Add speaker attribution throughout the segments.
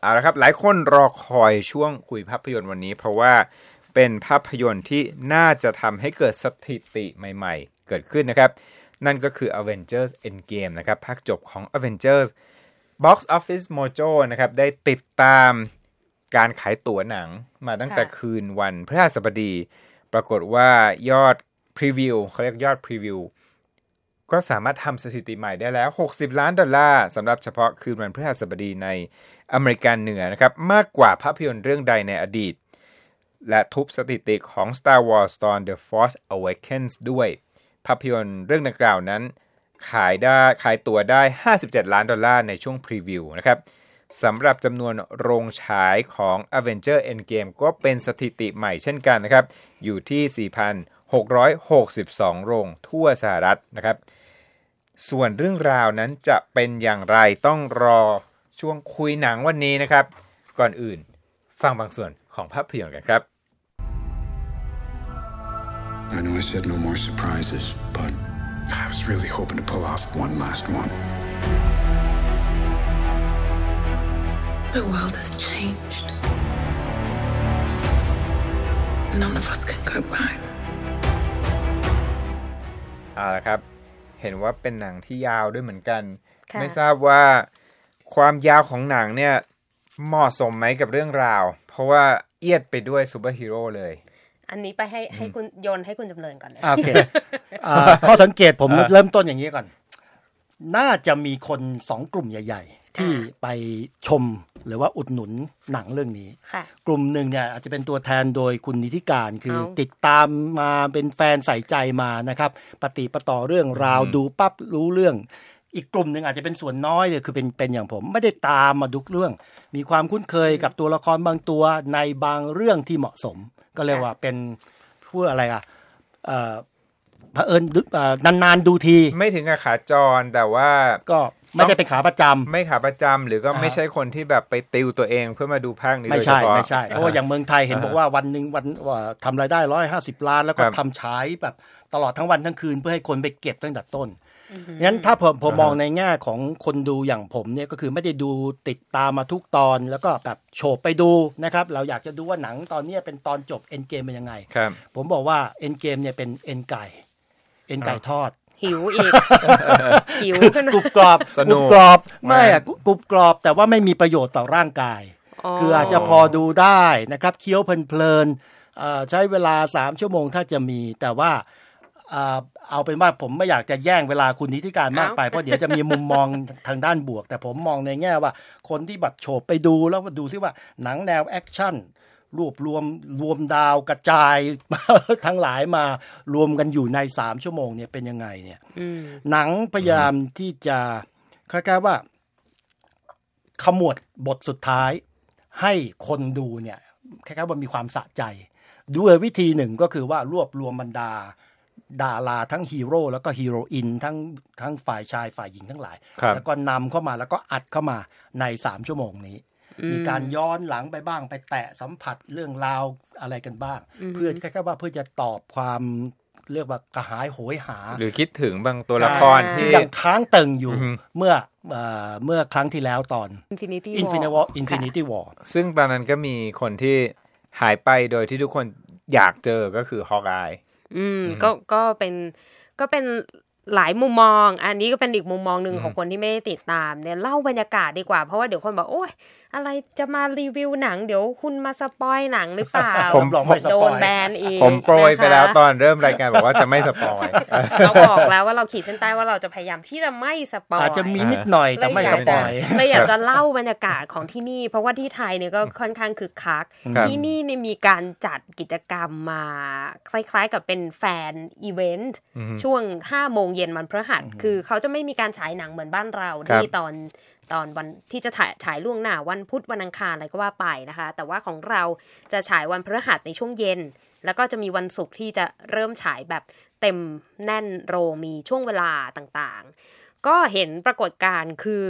Speaker 1: เอาละครับหลายคนรอคอยช่วงคุยภาพยนตร์วันนี้ เพราะว่าเป็นภาพยนตร์ที่น่าจะทำให้เกิดสถิติใหม่ๆ เกิดขึ้นนะครับ นั่นก็คือ Avengers Endgame นะครับภาคจบของ Avengers Box Office Mojo นะครับได้ติดตามการขายตั๋วหนังมาตั้งแต่
Speaker 2: ค่ะ
Speaker 1: คืนวันพฤหัสบดี ปรากฏว่ายอดพรีวิวเขาเรียกยอดพรีวิว ก็สามารถทำสถิติใหม่ได้แล้ว 60 ล้านดอลลาร์สำหรับเฉพาะคืนวันพฤหัสบดีในอเมริกาเหนือนะครับ มากกว่าภาพยนตร์เรื่องใดในอดีต และทุบสถิติของ Star Wars ตอน The Force Awakens ด้วย ภาพยนตร์เรื่องดังกล่าวนั้น ขายได้ขายตั๋วได้ 57 ล้านดอลลาร์ในช่วง preview นะครับสำหรับจำนวนโรงฉายของ Avenger Endgame ก็เป็นสถิติใหม่เช่นกันนะครับ อยู่ที่ 4,662 โรงทั่วสหรัฐนะครับ ส่วนเรื่องราวนั้นจะเป็นอย่างไรต้องรอช่วงคุยหนังวันนี้นะครับ ก่อนอื่นฟังบางส่วนของภาพยนตร์กันครับ
Speaker 3: I know I said no more surprises, but I was really hoping to pull off one last one.
Speaker 4: The world has changed. None of us can go back.
Speaker 1: เอาละครับ เห็นว่าเป็นหนังที่ยาวด้วยเหมือนกัน
Speaker 2: ค่ะ
Speaker 1: ไม่ทราบว่าความยาวของหนังเนี่ยเหมาะสมไหมกับเรื่องราว เพราะว่าแออัดไปด้วยซูเปอร์ฮีโร่เลย
Speaker 2: อันนี้ไปให้ให้คุณโยนให้คุณจำเริญก่อนนะ
Speaker 5: โอเคอ่าข้อสังเกตผมเริ่มต้นอย่างนี้ก่อน น่าจะมีคนสองกลุ่มใหญ่ๆ ที่ไปชมหรือว่าอุดหนุนหนังเรื่องนี้
Speaker 2: ค่ะ
Speaker 5: กลุ่มหนึ่งเนี่ยอาจจะเป็นตัวแทนโดยคุณนิติการคือ
Speaker 2: เอา
Speaker 5: ติดตามมาเป็นแฟนใส่ใจมานะครับ ปฏิปต่อเรื่องราวดูปั๊บรู้เรื่อง อีกกลุ่มหนึ่งอาจจะเป็นส่วนน้อยเลยคือเป็นเป็นอย่างผม ไม่ได้ตามมาดุกเรื่อง มีความคุ้นเคยกับตัวละครบางตัวในบางเรื่องที่เหมาะสม ก็เรียกว่าเป็นพูดอะไรอะเอ่อเผอิญดูเอ่อนานๆดูที
Speaker 1: ไม่ถึงกับขาจรแต่ว่า
Speaker 5: ก็ ไม่ได้เป็นขาประจำ
Speaker 1: ไม่ขาประจำหรือก็ไม่
Speaker 5: อ่า
Speaker 1: ใช่คนที่แบบไปติวตัวเองเพื่อมาดูภาคนี้
Speaker 5: ไม่
Speaker 1: โดยเฉ
Speaker 5: ใช่
Speaker 1: พาะ
Speaker 5: ไม่ใช่เพราะว่าอย่างเมืองไทยเห็นบอกว่าวันหนึ่งวันว่าทำรายได้ร้อยห้าสิบล้าน แล้วก็
Speaker 1: ครับ
Speaker 5: ทำฉายแบบตลอดทั้งวันทั้งคืนเพื่อให้คนไปเก็บตั้งแต่ต้นงั้นถ้าผมผมมองในแง่ของคนดูอย่างผมเนี่ยก็คือไม่ได้ดูติดตามมาทุกตอนแล้วก็แบบโฉบไปดูนะครับ เราอยากจะดูว่าหนังตอนเนี้ยเป็นตอนจบเอ็นเกมเป็นยังไง
Speaker 1: ครับ
Speaker 5: ผมบอกว่าเอ็นเกมเนี่ยเป็นเอ็นไก่เอ็นไก่ทอด
Speaker 2: หิวอีกหิวขึ้นมาก
Speaker 5: รุบกรอบ
Speaker 1: สนุ
Speaker 5: ก
Speaker 1: ก
Speaker 5: รุบกรอบไม่อะกรุกรุบกรอบแต่ว่าไม่มีประโยชน์ต่อร่างกาย คืออาจจะพอดูได้นะครับเคี้ยวเพลินๆเอ่อใช้เวลาสามชั่วโมงถ้าจะมี แต่ว่าเอ่อเอาเป็นว่าผมไม่อยากจะแย่งเวลาคุณนิติการมากไป เพราะเดี๋ยวจะมีมุมมองทางด้านบวก แต่ผมมองในแง่ว่าคนที่แบบโฉบไปดูแล้วดูซิว่าหนังแนวแอคชั่น รวบรวมรวมดาวกระจายทั้งหลายมารวมกันอยู่ในสามชั่วโมงเนี่ยเป็นยังไงเนี่ย
Speaker 2: อืม
Speaker 5: หนังพยายามที่จะคล้ายๆว่า ขมวดบทสุดท้าย ให้คนดูเนี่ยคล้ายๆว่ามีความสะใจ ด้วยวิธีหนึ่งก็คือว่ารวบรวมบรรดาดาราทั้งฮีโร่แล้วก็ฮีโรอีนทั้งทั้งฝ่ายชายฝ่ายหญิงทั้งหลาย
Speaker 1: ครับ
Speaker 5: แล้วก็นำเข้ามาแล้วก็อัดเข้ามาในสามชั่วโมงนี้ มีการย้อนหลังไปบ้าง ไปแตะสัมผัสเรื่องราวอะไรกันบ้าง เพื่อที่คล้ายๆว่าเพื่อจะตอบความเรียกว่ากระหายโหยหา
Speaker 1: หรือคิดถึงบางตัวละคร
Speaker 2: ใช่
Speaker 1: ที่
Speaker 5: ยังค้างตึงอยู่
Speaker 1: อือฮึ
Speaker 5: เมื่อเอ่อเมื่อครั้งที่แล้วตอน
Speaker 2: Infinity
Speaker 5: Infinity
Speaker 2: War
Speaker 5: War Infinity War
Speaker 1: ซึ่งตอนนั้นก็มีคนที่หายไปโดยที่ทุกคนอยากเจอก็คือฮอกอาย
Speaker 2: อืมก็ก็เป็นก็เป็นหลายมุมมอง อันนี้ก็เป็นอีกมุมมองหนึ่งของคนที่ไม่ได้ติดตามเนี่ยเล่าบรรยากาศดีกว่าเพราะว่าเดี๋ยวคนบอกโอ๊ยอะไรจะมารีวิวหนัง เดี๋ยวคุณมาสปอยหนังหรือเปล่า
Speaker 5: ผมลองไม่ส
Speaker 2: โด
Speaker 5: ปอนย
Speaker 2: แบนอีก
Speaker 1: ผมโปรยไปแล้ว
Speaker 2: นะคะ
Speaker 1: ตอนเริ่มรายการบอกว่าจะไม่สปอย
Speaker 2: เราบอกแล้วว่าเราขีดเส้นใต้ว่าเราจะพยายามที่จะไม่สปอย
Speaker 5: อาจจะมีนิดหน่อยแต่ไม่สปอย
Speaker 2: เลยอยากจะเล่าบรรยากาศของที่นี่ เพราะว่าที่ไทยเนี่ยก็ค่อนข้างคึกคัก
Speaker 1: ครับ
Speaker 2: ที่นี่เนี่ยมีการจัดกิจกรรมมาคล้ายๆกับเป็น fan event ช่วง5โมงเย็นวันพฤหัสคือเขาจะไม่มีการฉายหนังเหมือนบ้านเรา
Speaker 1: ครับ
Speaker 2: ที่ตอน ตอนวันที่จะถ่ายฉายล่วงหน้าวันพุธวันอังคารอะไรก็ว่าไปนะคะ แต่ว่าของเราจะฉายวันพฤหัสในช่วงเย็น แล้วก็จะมีวันศุกร์ที่จะเริ่มฉายแบบเต็มแน่นโรงมีช่วงเวลาต่างๆ ก็เห็นปรากฏการณ์คือ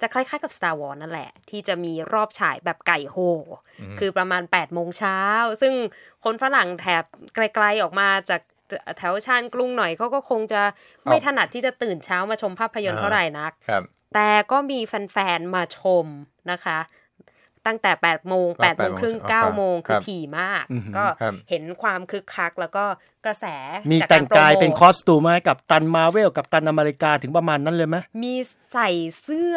Speaker 2: จะคล้ายๆกับ Star Wars นั่นแหละ ที่จะมีรอบฉายแบบไก่โฮ คือประมาณ8โมงเช้า ซึ่งคนฝรั่งแถบไกลๆออกมาจากแถวชานกรุงหน่อยเขาก็คงจะไม่
Speaker 1: เอา
Speaker 2: ถนัดที่จะตื่นเช้ามาชมภาพยนตร์
Speaker 1: อ่า
Speaker 2: เท่าไหร่นัก
Speaker 1: ครับ
Speaker 2: แต่ก็มีแฟนๆ มาชมนะคะ ตั้งแต่8โมง
Speaker 1: อ่า
Speaker 2: 8โมงครึ่ง
Speaker 1: 8โมงครับ
Speaker 2: 9โมง
Speaker 1: ครั
Speaker 2: คือบถี่มาก
Speaker 5: อือหือ
Speaker 2: ก็
Speaker 1: ครับ
Speaker 2: เห็นความคึกคักแล้วก็กระแส
Speaker 5: มี
Speaker 2: จาก
Speaker 5: แต่งกาย
Speaker 2: โปรโมท
Speaker 5: เป็นคอสตูมไหมกับตันมาเวลกับตันอเมริกาถึงประมาณนั้นเลยไหม
Speaker 2: มีใส่เสื้อ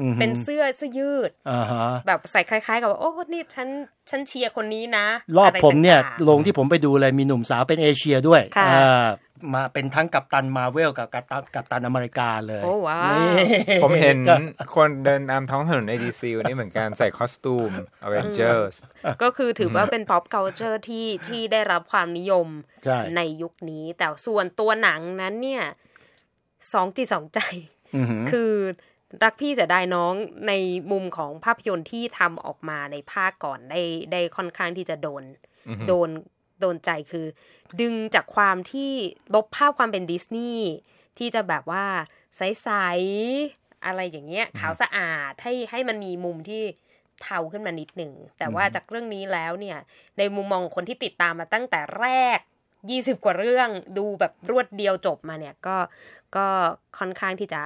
Speaker 5: อือ
Speaker 2: อ
Speaker 5: หือ
Speaker 2: เป็นเสื้อเสื้อยืด
Speaker 5: อ่าฮะ
Speaker 2: แบบใส่คล้าย ๆ กับว่าโอ้นี่ฉันฉันเชียร์คนนี้นะ
Speaker 5: รอบะ
Speaker 2: ไผ
Speaker 5: มเนี่ย
Speaker 2: ต่างๆ
Speaker 5: ลงที่ผมไปดูเลยมีหนุ่มสาวเป็นเอเชียด้วย
Speaker 2: ค่ะ
Speaker 5: อ่า มาเป็นทั้งกัปตันมาเวลกับกัปตันกัปตันอเมริกาเลย
Speaker 2: โอ้ว้าว
Speaker 5: นี่
Speaker 1: ผมเห็น
Speaker 5: ก็
Speaker 1: คนเดินตามท้องถนนในดีซีวันนี้เหมือนกันใส่คอสตูม Avengers
Speaker 2: ก็คือถือว่าเป็น pop culture ที่ที่ได้รับความนิยม
Speaker 5: ใช่
Speaker 2: ในยุคนี้ แต่ส่วนตัวหนังนั้นเนี่ยสองจิตสองใจ
Speaker 5: อือหือ
Speaker 2: คือรักพี่เสียดายน้องในมุมของภาพยนตร์ที่ทำออกมาในภาคก่อนได้ได้ค่อนข้างที่จะโดน โดน โดนใจคือ ดึงจากความที่ลบภาพความเป็นดิสนีย์ที่จะแบบว่าใสๆอะไรอย่างเงี้ยขาวสะอาดให้ให้มันมีมุมที่เทาขึ้นมานิดหนึ่ง แต่ว่าจากเรื่องนี้แล้วเนี่ย ในมุมมองของคนที่ติดตามมาตั้งแต่แรก20กว่าเรื่องดูแบบรวดเดียวจบมาเนี่ยก็ก็ค่อนข้างที่จะ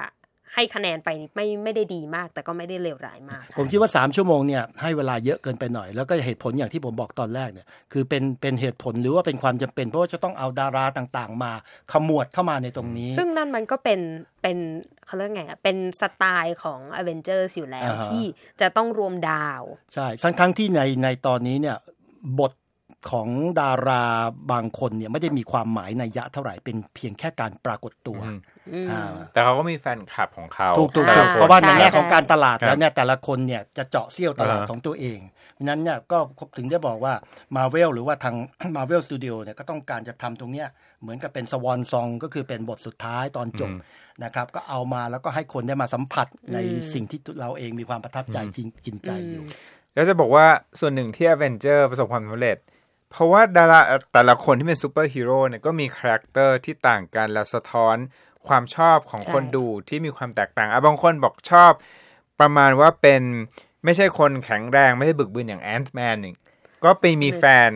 Speaker 2: ให้คะแนนไปไม่ไม่ได้ดีมาก แต่ก็ไม่ได้เลวร้ายมาก
Speaker 5: ผมคิดว่า 3 ชั่วโมงเนี่ยให้เวลาเยอะเกินไปหน่อย แล้วก็เหตุผลอย่างที่ผมบอกตอนแรกเนี่ยคือเป็นเป็นเหตุผลหรือว่าเป็นความจำเป็น เพราะว่าจะต้องเอาดาราต่างๆ มาขมวดเข้ามาในตรงนี้
Speaker 2: ซึ่งนั่นมันก็เป็นเป็นเขาเรียกไงอะเป็นสไตล์ของ a v e n g e r s อยู่แล้ว
Speaker 5: อ่าฮะ
Speaker 2: ที่จะต้องรวมดาว
Speaker 5: ใช่ทั้งทั้งที่ในในตอนนี้เนี่ยบท ของดาราบางคนเนี่ยไม่ได้มีความหมายในยยะเท่าไหร่เป็นเพียงแค่การปรากฏตัว
Speaker 1: อืม
Speaker 5: อ่า
Speaker 1: แต่เขาก็มีแฟนคลับของเขา
Speaker 5: ถูกถูก
Speaker 1: แต่
Speaker 5: ถู
Speaker 1: ละ
Speaker 5: ก
Speaker 1: คน
Speaker 5: เพราะว่าในแง่
Speaker 2: ใช่
Speaker 5: ของการตลาด
Speaker 1: ครับ
Speaker 5: แล้วเนี่ยแต่ละคนเนี่ยจะเจาะเสี้ยวตลาด
Speaker 1: อ่าฮะ
Speaker 5: ของตัวเองเพราะฉะนั้นเนี่ยก็ถึงได้บอกว่ามาเวลหรือว่าทาง Marvel Studio เนี่ยก็ต้องการจะทำตรงเนี้ยเหมือนกับเป็น swan song ก็คือเป็นบทสุดท้ายตอนจบนะครับก็เอามาแล้วก็ให้คนได้มาสัมผัสในสิ่งที่เราเองมีความประทับใจกินกินใจอยู่
Speaker 1: แล้วจะบอกว่าส่วนหนึ่งที่ Avenger ประสบความสำเร็จ เพราะว่าดาราแต่ละคนที่เป็นซูเปอร์ฮีโร่เนี่ยก็มีคาแรคเตอร์ที่ต่างกันและสะท้อนความชอบของ
Speaker 2: ใช่
Speaker 1: คนดูที่มีความแตกต่างอะบางคนบอกชอบประมาณว่าเป็นไม่ใช่คนแข็งแรงไม่ได้บึกบึนอย่างแอนท์แมนนี่ก็ไปมีแฟน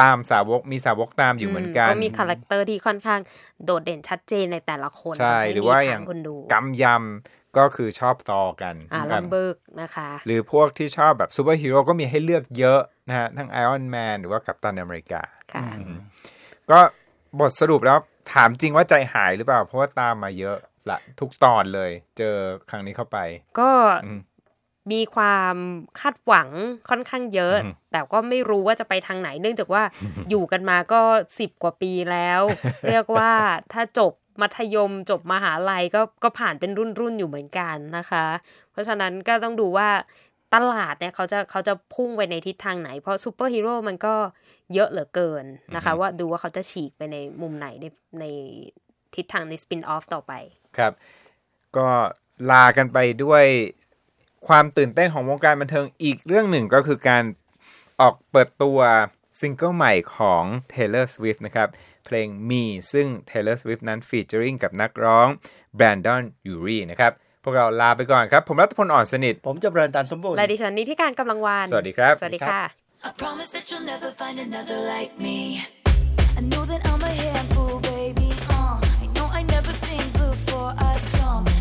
Speaker 1: ตามสาวกมีสาวกตามอยู่เหมือนกัน
Speaker 2: ก็มีคาแรคเตอร์ที่ค่อนข้างโดดเด่นชัดเจนในแต่ละคน
Speaker 1: ใช่
Speaker 2: ทำให
Speaker 1: รือว่า
Speaker 2: มี
Speaker 1: อย่าง
Speaker 2: ทคนดู
Speaker 1: กำยำ ก็คือชอบต่อกัน
Speaker 2: อ่า
Speaker 1: ค
Speaker 2: ลั
Speaker 1: รับ
Speaker 2: มเบิร์กนะคะ
Speaker 1: หรือพวกที่ชอบแบบซูเปอร์ฮีโร่ก็มีให้เลือกเยอะนะฮะ ทั้งไอออนแมนหรือว่ากัปตันอเมริกา
Speaker 2: ค่ะ
Speaker 1: ก็บทสรุปแล้วถามจริงว่าใจหายหรือเปล่า เพราะว่าตามมาเยอะละทุกตอนเลย เจอครั้งนี้เข้าไป
Speaker 2: ก็
Speaker 1: อืม
Speaker 2: มีความคาดหวังค่อนข้างเยอะ
Speaker 1: อืม
Speaker 2: แต่ก็ไม่รู้ว่าจะไปทางไหน เนื่องจากว่าอยู่กันมาก็สิบกว่าปีแล้ว เรียกว่าถ้าจบ มัธยมจบมหาลัยก็ก็ผ่านเป็นรุ่นรุ่นๆอยู่เหมือนกันนะคะ เพราะฉะนั้นก็ต้องดูว่าตลาดเนี่ยเขาจะเขาจะพุ่งไปในทิศทางไหน เพราะซูเปอร์ฮีโร่มันก็เยอะเหลือเกินนะคะ ว่าดูว่าเขาจะฉีกไปในมุมไหนในในทิศทางใน spin-off ต่อไป
Speaker 1: ครับ ก็ลากันไปด้วยความตื่นเต้นของวงการบันเทิงอีกเรื่องหนึ่งก็คือการออกเปิดตัวซิงเกิลใหม่ของ Taylor Swift นะครับ เพลง Me ซึ่ง Taylor Swift นั้น featuring กับนักร้อง Brandon Urie นะครับ พวกเราลาไปก่อนครับ ผมรัตพลอ่อนสนิท
Speaker 5: ผมจะเบรนตันสมบูรณ์
Speaker 2: และดิฉันนิติการกำลังวาน
Speaker 1: สวัสดีครับ
Speaker 2: สวัสดีค่ะ
Speaker 6: I promise that you'll never find another like me. I know that I'm a handful, baby. Uh, I know I never think before I jump.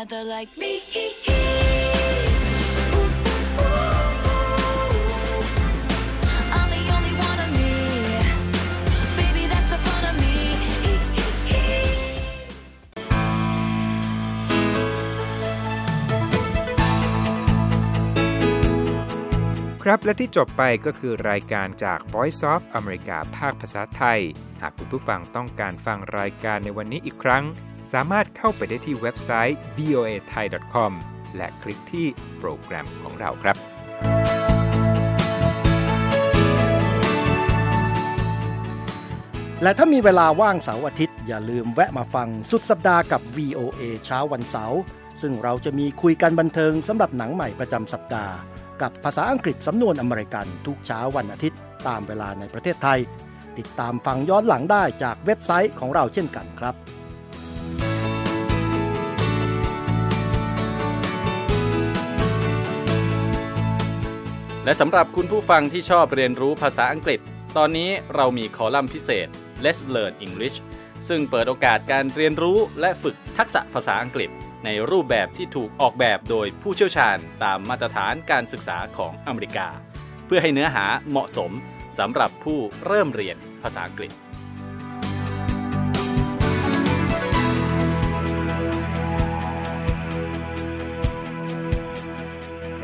Speaker 6: Fun of me.
Speaker 1: ครับและที่จบไปก็คือรายการจาก Voice of America ภาคภาษาไทย หากคุณผู้ฟังต้องการฟังรายการในวันนี้อีกครั้ง สามารถเข้าไปได้ที่เว็บไซต์ voa thai com และคลิกที่โปรแกรมของเราครับ
Speaker 5: และถ้ามีเวลาว่างเสาร์อาทิตย์ อย่าลืมแวะมาฟังสุดสัปดาห์กับ VOA เช้าวันเสาร์ซึ่งเราจะมีคุยกันบันเทิงสำหรับหนังใหม่ประจำสัปดาห์ กับภาษาอังกฤษสำนวนอเมริกันทุกเช้าวันอาทิตย์ ตามเวลาในประเทศไทย ติดตามฟังย้อนหลังได้จากเว็บไซต์ของเราเช่นกันครับ
Speaker 7: และสำหรับคุณผู้ฟังที่ชอบเรียนรู้ภาษาอังกฤษ ตอนนี้เรามีคอลัมน์พิเศษ Let's Learn English ซึ่งเปิดโอกาสการเรียนรู้และฝึกทักษะภาษาอังกฤษ ในรูปแบบที่ถูกออกแบบโดยผู้เชี่ยวชาญตามมาตรฐานการศึกษาของอเมริกา เพื่อให้เนื้อหาเหมาะสมสำหรับผู้เริ่มเรียนภาษาอังกฤษ